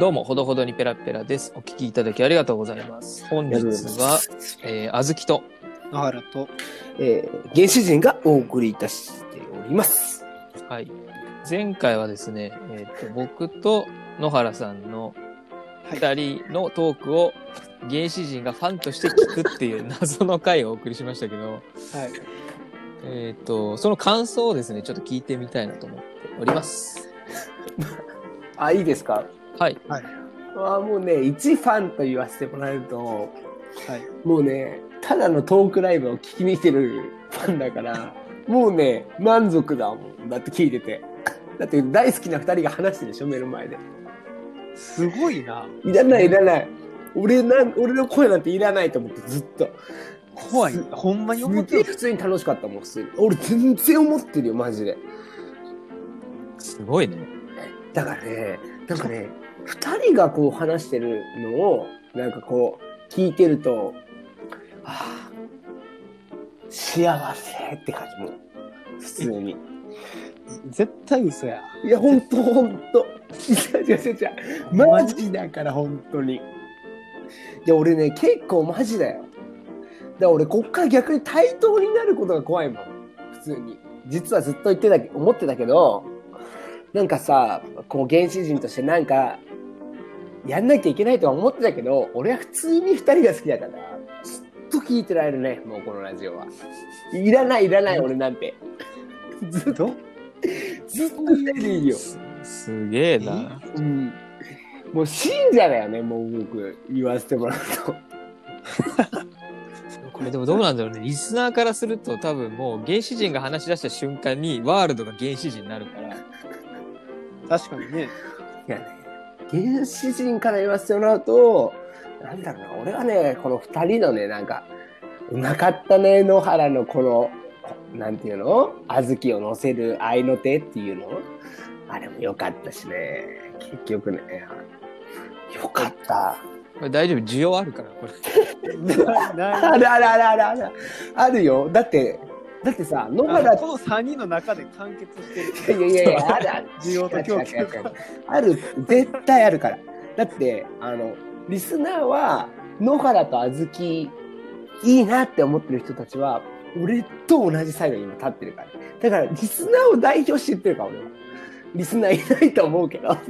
どうも、ほどほどにペラペラです。お聞きいただきありがとうございます。本日は、えー、あずきと、野原と、えー、原始人がお送りいたしております。はい。前回はですね、えっ、と、僕と野原さんの二人のトークを原始人がファンとして聞くっていう 謎の回をお送りしましたけど、はい。えっ、と、その感想をですね、ちょっと聞いてみたいなと思っております。あ、いいですか？はい。あもうね、一ファンと言わせてもらえると、はい。もうね、ただのトークライブを聞きに来てるファンだから、もうね、満足だもん。だって聞いてて。だって大好きな二人が話してるでしょ、目の前で。すごいな。いらない、いらない。俺なん、俺の声なんていらないと思ってずっと。怖い。ほんまに思ってる。普通に楽しかったもん、普通に。俺全然思ってるよ、マジで。すごいね。だからね、なんかね、二人がこう話してるのを、なんかこう、聞いてると、ああ、幸せって感じもう。普通に。絶対嘘や。いや、ほんとほんと。違う違う違う違う。マジだから、ほんとに。いや、俺ね、結構マジだよ。だから俺、こっから逆に対等になることが怖いもん。普通に。実はずっと言ってたけ、思ってたけど、なんかさ、こう原始人としてなんか、やんなきゃいけないとは思ってたけど、俺は普通に二人が好きだから、ずっと聞いてられるね、もうこのラジオは。いらないいらない、俺なんて。ずっと、ずっと二人でいいよ。すすげえな。うん。もう信者だよね、もう僕、言わせてもらうと。これでもどうなんだろうね。リスナーからすると多分もう原始人が話し出した瞬間にワールドが原始人になるから。確かにね。いやね、原始人から言わせてもらうと、なんだろうな、俺はね、この二人のね、なんか、うまかったね、野原のこの、なんていうの？小豆を乗せる愛の手っていうの？あれも良かったしね、結局ね、よかった。これ大丈夫？需要あるから、これ。あるあるあるある。あるよ。だって、だってさ、野あ原この3人の中で完結してる。いやいやいや、あるある。需要と供給 ある、絶対あるから。だって、あの、リスナーは、野原と小豆、いいなって思ってる人たちは、俺と同じサイドに今立ってるから。だから、リスナーを代表して言ってるから、俺は。リスナーいないと思うけど。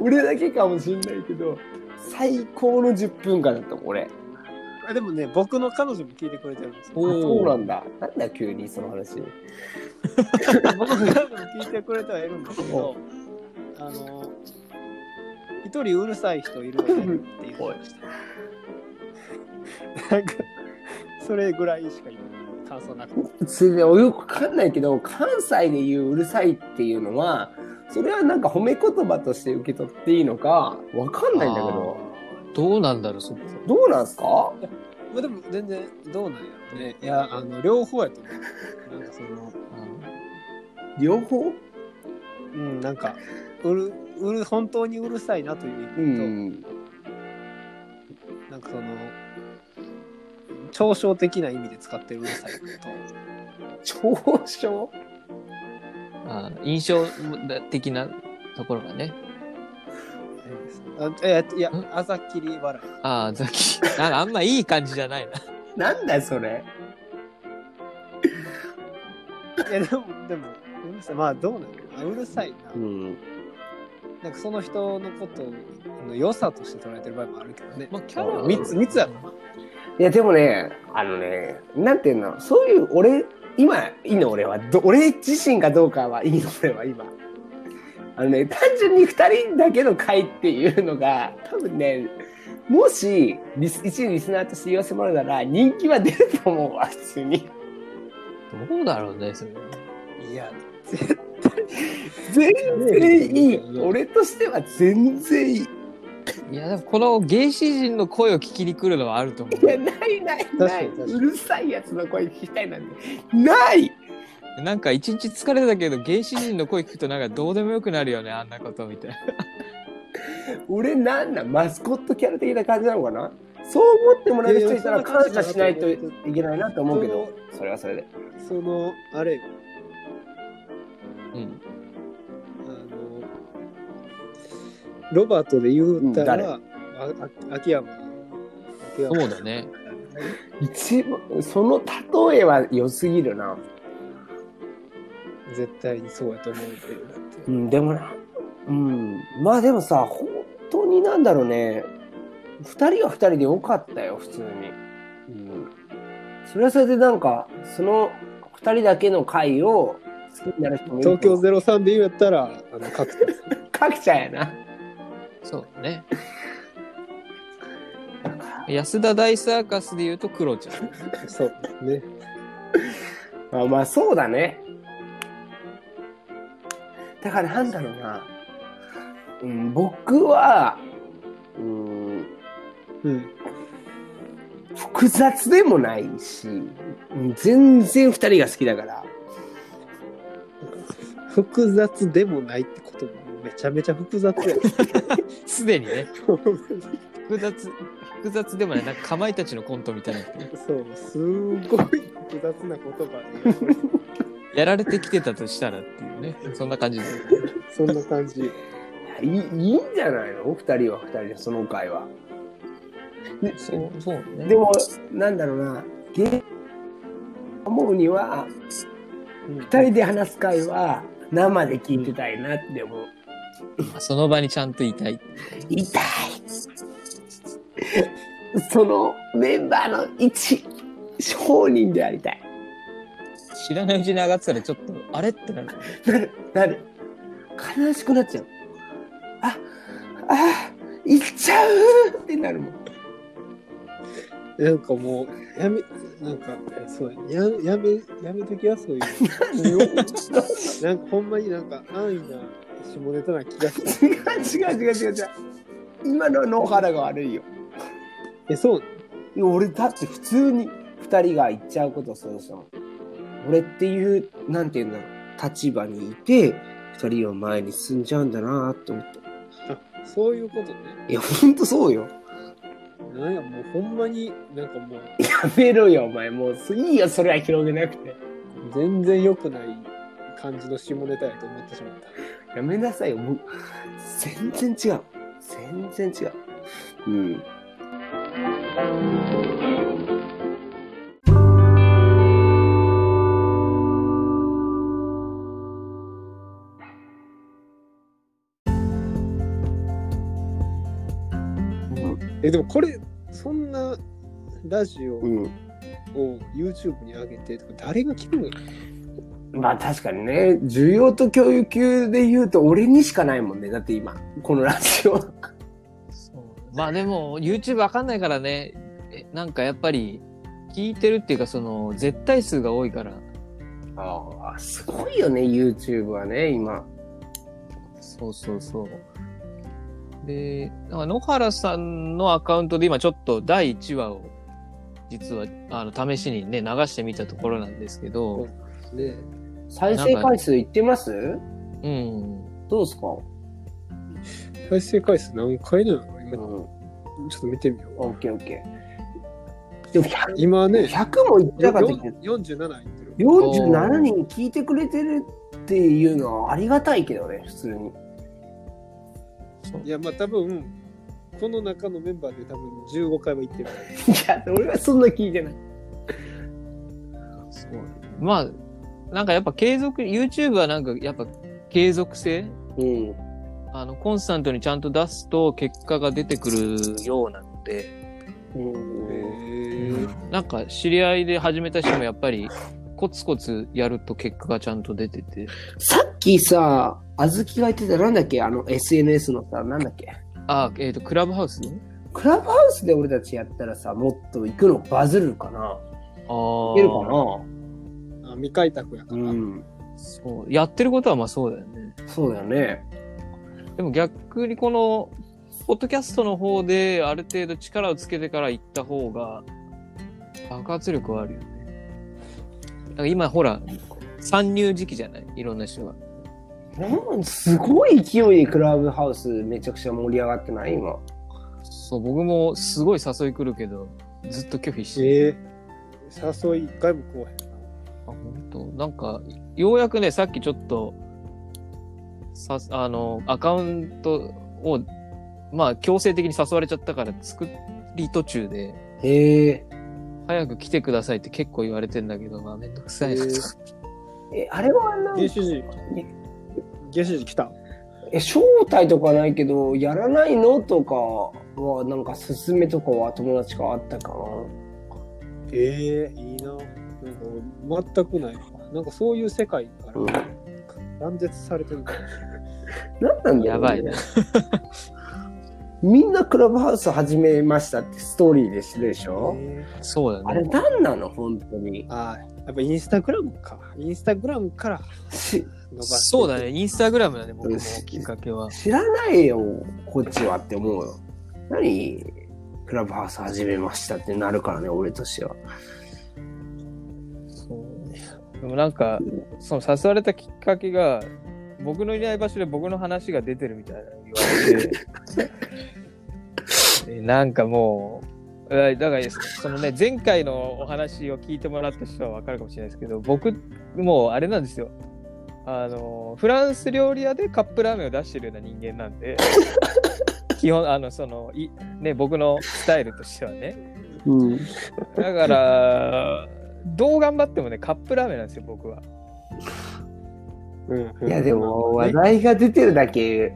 俺だけかもしんないけど、最高の10分間だったもん、俺。あでもね、僕の彼女も聞いてくれてるんですよ。そうなんだ。なんだ、急にその話。僕の彼女も聞いてくれてはいるんですけど、あの、一人うるさい人いるよねって言ってました。なんか、それぐらいしか今感想なくて。それでよくわかんないけど、関西で言ううるさいっていうのは、それはなんか褒め言葉として受け取っていいのか、わかんないんだけど、どうなんだろう、そこ。どうなんすか？まあでも全然どうなんやろね。いや、あの、両方やと思う。なんかその、両方？うん、なんか、うる、うる、本当にうるさいなというう意味と、ん。なんかその、嘲笑的な意味で使ってるうるさいと、嘲笑あー印象的なところがね。あえいやん、あざきり笑い。ああ、ザキ。なんかあんまいい感じじゃないな。なんだよ、それ。いや、でも、でも、うるさい。まあ、どうなのあうるさいな。うん。なんかその人のことの良さとして捉えてる場合もあるけどね。まあ、キャラ三つ、三つやろな。いや、でもね、あのね、なんていうの、そういう、俺、今、いいの俺は、ど俺自身がどうかはいいの俺は今。あのね、単純に二人だけの会っていうのが、多分ね、もし、リス一リスナーとして言わせてもらうなら、人気は出ると思うわ、普通に。どうだろうね、それ。いや、全然いい。俺としては全然いい。いや、でもこの原始人の声を聞きに来るのはあると思いや、ないないない。うるさいやつの声聞きたいなんて。ないう。なんか一日疲れたけど、原始人の声聞くとなんかどうでもよくなるよね、あんなことみたいな。俺なんなんマスコットキャラ的な感じなのかな？そう思ってもらえる人いたら感謝しないといけないなと思うけど、それはそれで。その、あれよ、うん。あの、ロバートで言うたうん誰？ら、ああ秋山。秋山そうだね。一番、その例えは良すぎるな。絶対にそうやと思うんだよ。だってうん、でもな、うん。まあでもさ、本当になんだろうね。二人は二人でよかったよ、普通に。うん。それはそれでなんか、その二人だけの回を好きになる人もいる東京03で言うやったら、あの、角田かきちゃんやな。そうだね。安田大サーカスで言うとクロちゃん。そうね。あまあそうだね。だからなんだろうな。うん、僕は、うん、うん。複雑でもないし、うん全然二人が好きだから。複雑でもないってこともめちゃめちゃ複雑や。すでにね、複雑、複雑でもない、なんかかまいたちのコントみたいな。そう、すごい複雑な言葉で、やられてきてたとしたらっていうね、そんな感じで。そんな感じ。いいいいんじゃないの？二人は二人でその回は。そう、そうね。でも、なんだろうな、ゲ思うには、二人で話す回は生で聞いてたいなって思う。その場にちゃんといたい。痛いそのメンバーの一商人でありたい。知らないうちに上がってたらちょっと、あれ？ってなる。なる、なる。悲しくなっちゃう。あ、あ、行っちゃうってなるもん。なんかもう、やめ、なんか、そうや、やめ、やめときはそういう。なんかほんまになんか安易な下ネタな気がする。違う違う違う違う違う。今の野原が悪いよ。え、そういや俺だって普通に二人が行っちゃうことそうでしょ。俺っていう、なんていうんだろう、立場にいて、二人を前に進んじゃうんだなって思った。あ、そういうことね。いや、ほんとそうよ。なんや、もうほんまになんかもう、やめろよ、お前。もう、いいよ、それは広げなくて。全然良くない感じの下ネタやと思ってしまった。やめなさいよ。もう、全然違う。全然違う。うん。え、でもこれ、そんなラジオうん。を YouTube に上げて、誰が聞くのよ？まあ確かにね、需要と共有級で言うと俺にしかないもんね。だって今、このラジオ。そうまあでも、YouTube わかんないからね、えなんかやっぱり、聞いてるっていうか、その、絶対数が多いから、ああ、すごいよね、YouTube はね、今。そうそうそう。で、なんか野原さんのアカウントで今ちょっと第1話を、実は、あの、試しにね、流してみたところなんですけど、ね再生回数いってます？うん。どうですか？再生回数何回なの？今、うん。ちょっと見てみよう。オッケーオッケー。でも 100, 今ね、100もいってなかったけ？ど、47いってる。47人聞いてくれてるっていうのはありがたいけどね、普通に。いや、まあ多分、この中のメンバーで多分15回は行ってる。いや、俺はそんな聞いてない。そうまあ、なんかやっぱ継続、YouTube はなんかやっぱ継続性？うん。あの、コンスタントにちゃんと出すと結果が出てくるようなので、うんなんか知り合いで始めた人もやっぱりコツコツやると結果がちゃんと出てて、さっきさ、あずきが言ってたなんだっけ？あの SNS のさ、なんだっけ？あ、えっ、と、クラブハウスクラブハウスで俺たちやったらさ、もっと行くのバズるかなああ。いけるかな？あ未開拓やから。うん。そう。やってることはまあそうだよね。そうだよね。でも逆にこの、ポッドキャストの方である程度力をつけてから行った方が、爆発力はあるよね。だから今ほら、参入時期じゃない？いろんな人が。うんすごい勢いでクラブハウスめちゃくちゃ盛り上がってない？今。そう、僕もすごい誘い来るけど、ずっと拒否して。えー、誘い一回も来おへんな。あ、本当？なんか、ようやくね、さっきちょっと、さ、あの、アカウントをまあ強制的に誘われちゃったから作り途中で、へえ。早く来てくださいって結構言われてんだけど、まあめんどくさいな。えーえ、あれはなん原始人原始人来たえ、招待とかないけど、やらないのとかは、なんか勧めとかは友達からあったかええいいな。なんか全くない。なんかそういう世界からうん断絶されてるかもしな。なんなんだろう、ね、やばいな。みんなクラブハウス始めましたってストーリーでしてるでしれょ、そうだね。あれ何なの？本当に。ああ、やっぱインスタグラムか。インスタグラムからし伸ばしていくそうだね。。インスタグラムだね、僕もきっかけは。知らないよ、こっちはって思うよ。何クラブハウス始めましたってなるからね、俺としては。そう。でもなんか、その誘われたきっかけが、僕のいない場所で僕の話が出てるみたいなの言われて、で なんかもう、えだから、そのね、前回のお話を聞いてもらった人はわかるかもしれないですけど、僕、もうあれなんですよ。あの、フランス料理屋でカップラーメンを出してるような人間なんで、基本、あの、その、いね、僕のスタイルとしてはね。うん。だから、どう頑張ってもね、カップラーメンなんですよ、僕は。いや、でも、話題が出てるだけ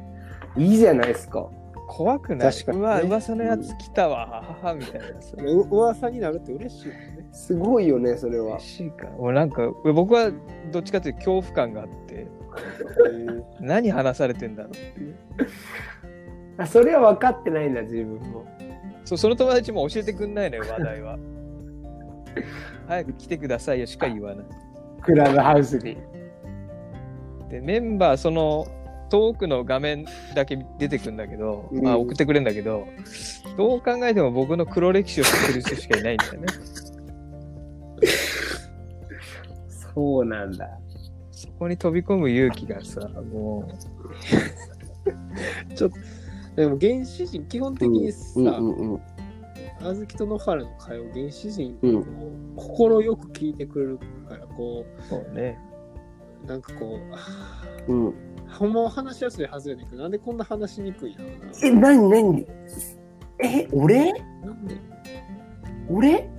いいじゃないですか。怖くない？確かにねうわ、噂のやつ来たわ、ははは、みたいなさ。う噂になるって嬉しいよね。すごいよね、それは嬉。しいか。俺なんか、僕はどっちかというと恐怖感があって、何話されてんだろうっていう。あそれは分かってないんだ、自分も。そうその友達も教えてくんないのよ、話題は。早く来てくださいよしか言わない。クラブハウスに。で、メンバー、その、遠くの画面だけ出てくんだけど、うんまあ送ってくれるんだけど、どう考えても僕の黒歴史を知ってる人しかいないんだよね。そうなんだ。そこに飛び込む勇気がさ、も ちょっと、でも原始人、基本的にさ、うんうんうん。あずきと野原の会を原始人、うんこう心よく聞いてくれるから、こう、そうね。う、なんかこう、あうん、ーほんまは話しやすいはずやねんけど、なんでこんな話しにくいんやろえ、なになにえ、俺？な。なんで？俺？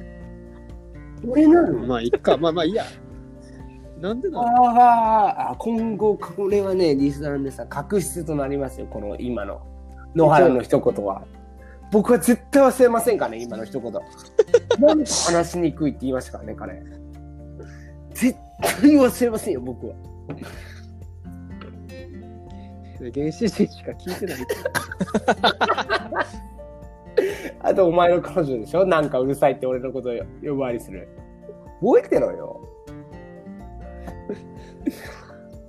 俺なの？まあ、いっか、まあまあいいや。なんでなのああ、今後、これはね、リスナーの皆さん、確執となりますよ、この今の野原の一言は。僕は絶対忘れませんからね、今の一言。なんで話しにくいって言いましたからね、彼。絶対忘れませんよ、僕は。原始人しか聞いてない。あと、お前の彼女でしょ？なんかうるさいって俺のことを呼ばわりする。覚えてろよ。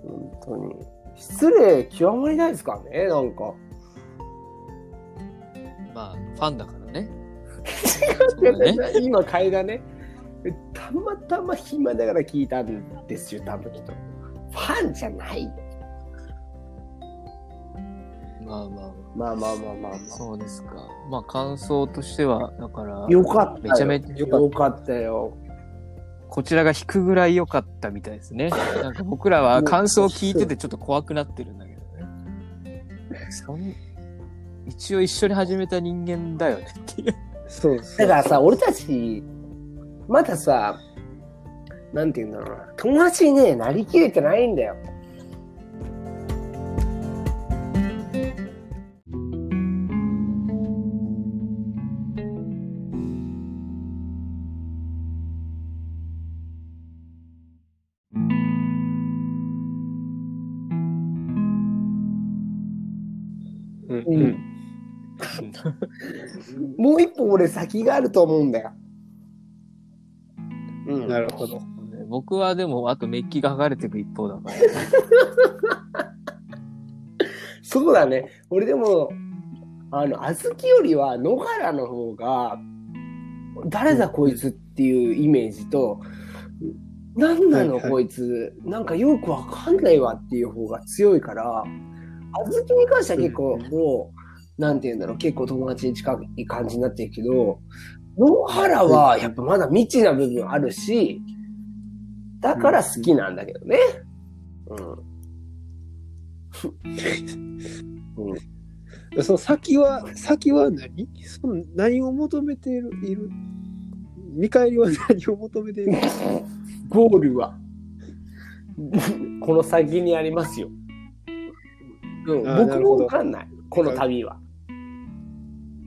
本当に。失礼極まりないですからね、なんか。まあ、ファンだからね。いやそうだね。今階段ねたまたま暇だから聞いたんですよ多分きっとファンじゃないまあまあ、まあまあまあまあまそうですか。まあ、感想としては、だからあ、よかったよめちゃめちゃよかったよこちらが引くぐらい良かったみたいですね。なんか僕らは感想を聞いててちょっと怖くなってるんだけどね。そん一応一緒に始めた人間だよねっていう。そうそう。だからさ俺たちまださなんて言うんだろうな友達にねなりきれてないんだよ一歩俺先があると思うんだようんなるほど。僕はでも、あとメッキが剥がれていく一方だから。そうだね。俺でも、あの、小豆よりは野原の方が、誰だこいつっていうイメージと、なんなのこいつ、なんかよくわかんないわっていう方が強いから、小豆に関しては結構うんもう、なんて言うんだろう、結構友達に近い感じになってるけど、野原はやっぱまだ未知な部分あるし、だから好きなんだけどね。うん。うん。その先は、先は何？その何を求めている？いる？見返りは何を求めている？ゴールは、この先にありますよ。うん、僕もわかんない。この旅は。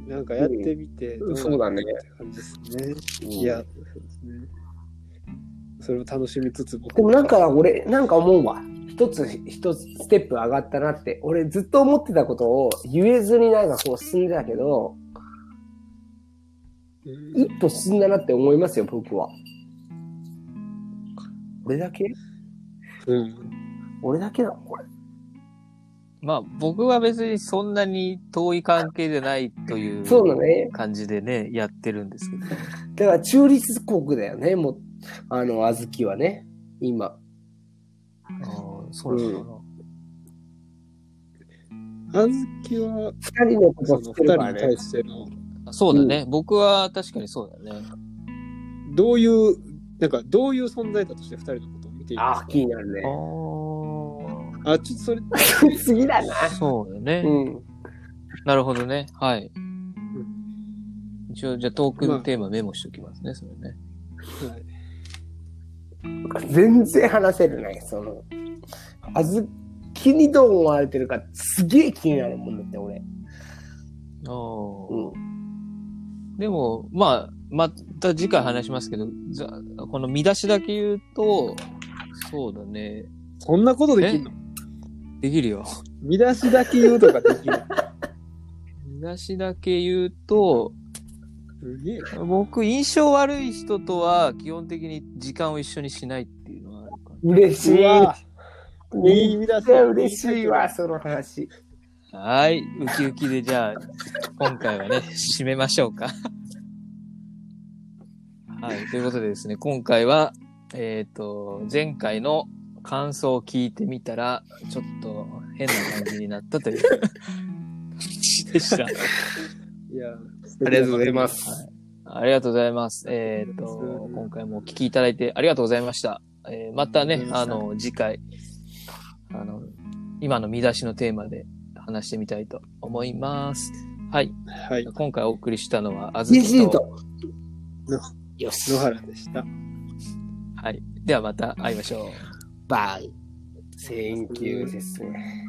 なんかやってみて、うんどなそうだねって感じですね。いや、そうですね。それを楽しみつつ僕でもなんか俺、なんか思うわ。一つ、一つステップ上がったなって。俺ずっと思ってたことを言えずになんかこう進んでたけど、うん一歩進んだなって思いますよ、僕は。俺だけ？うん。俺だけなのこれ。まあ僕は別にそんなに遠い関係でないというそうだね。感じでね、やってるんですけど。だから中立国だよね、もう、あの、小豆はね、今。あーそうなのかあずきは、二人のことその二人に対。しての、な。そうだね、僕は確かにそうだね。どういう、なんか、どういう存在だとして二人のことを見ているんですああ、気になるね。ああ、ちょっとそれ、次だな。あ、そうだね。うん。なるほどね。はい。一応、じゃあトークのテーマメモしておきますね、それね。はい全然話せるね、その。あずきにどう思われてるか、すげえ気になるもんだって、俺。あーうん。でも、まあ、また次回話しますけど、じゃあこの見出しだけ言うと、そうだね。そんなことできるの？できるよ。見出しだけ言うとかできる。見出しだけ言うと、すげえな。僕、印象悪い人とは基本的に時間を一緒にしないっていうのはあるか嬉しい。いい見出し嬉しいわ、その話。な。はい。ウキウキで、じゃあ、今回はね、締めましょうか。はい。ということでですね、今回は、えっ、と、前回の感想を聞いてみたら、ちょっと変な感じになったという感じでした。いや、ありがとうございます。ありがとうございます。えっ、と、今回もお聞きいただいてありがとうございました。えーまたねあの、次回、あの、今の見出しのテーマで話してみたいと思います。はい。はい。今回お送りしたのは、あずきと。いと。よし。野原でした。はい。ではまた会いましょう。 Bye. Thank you ですね。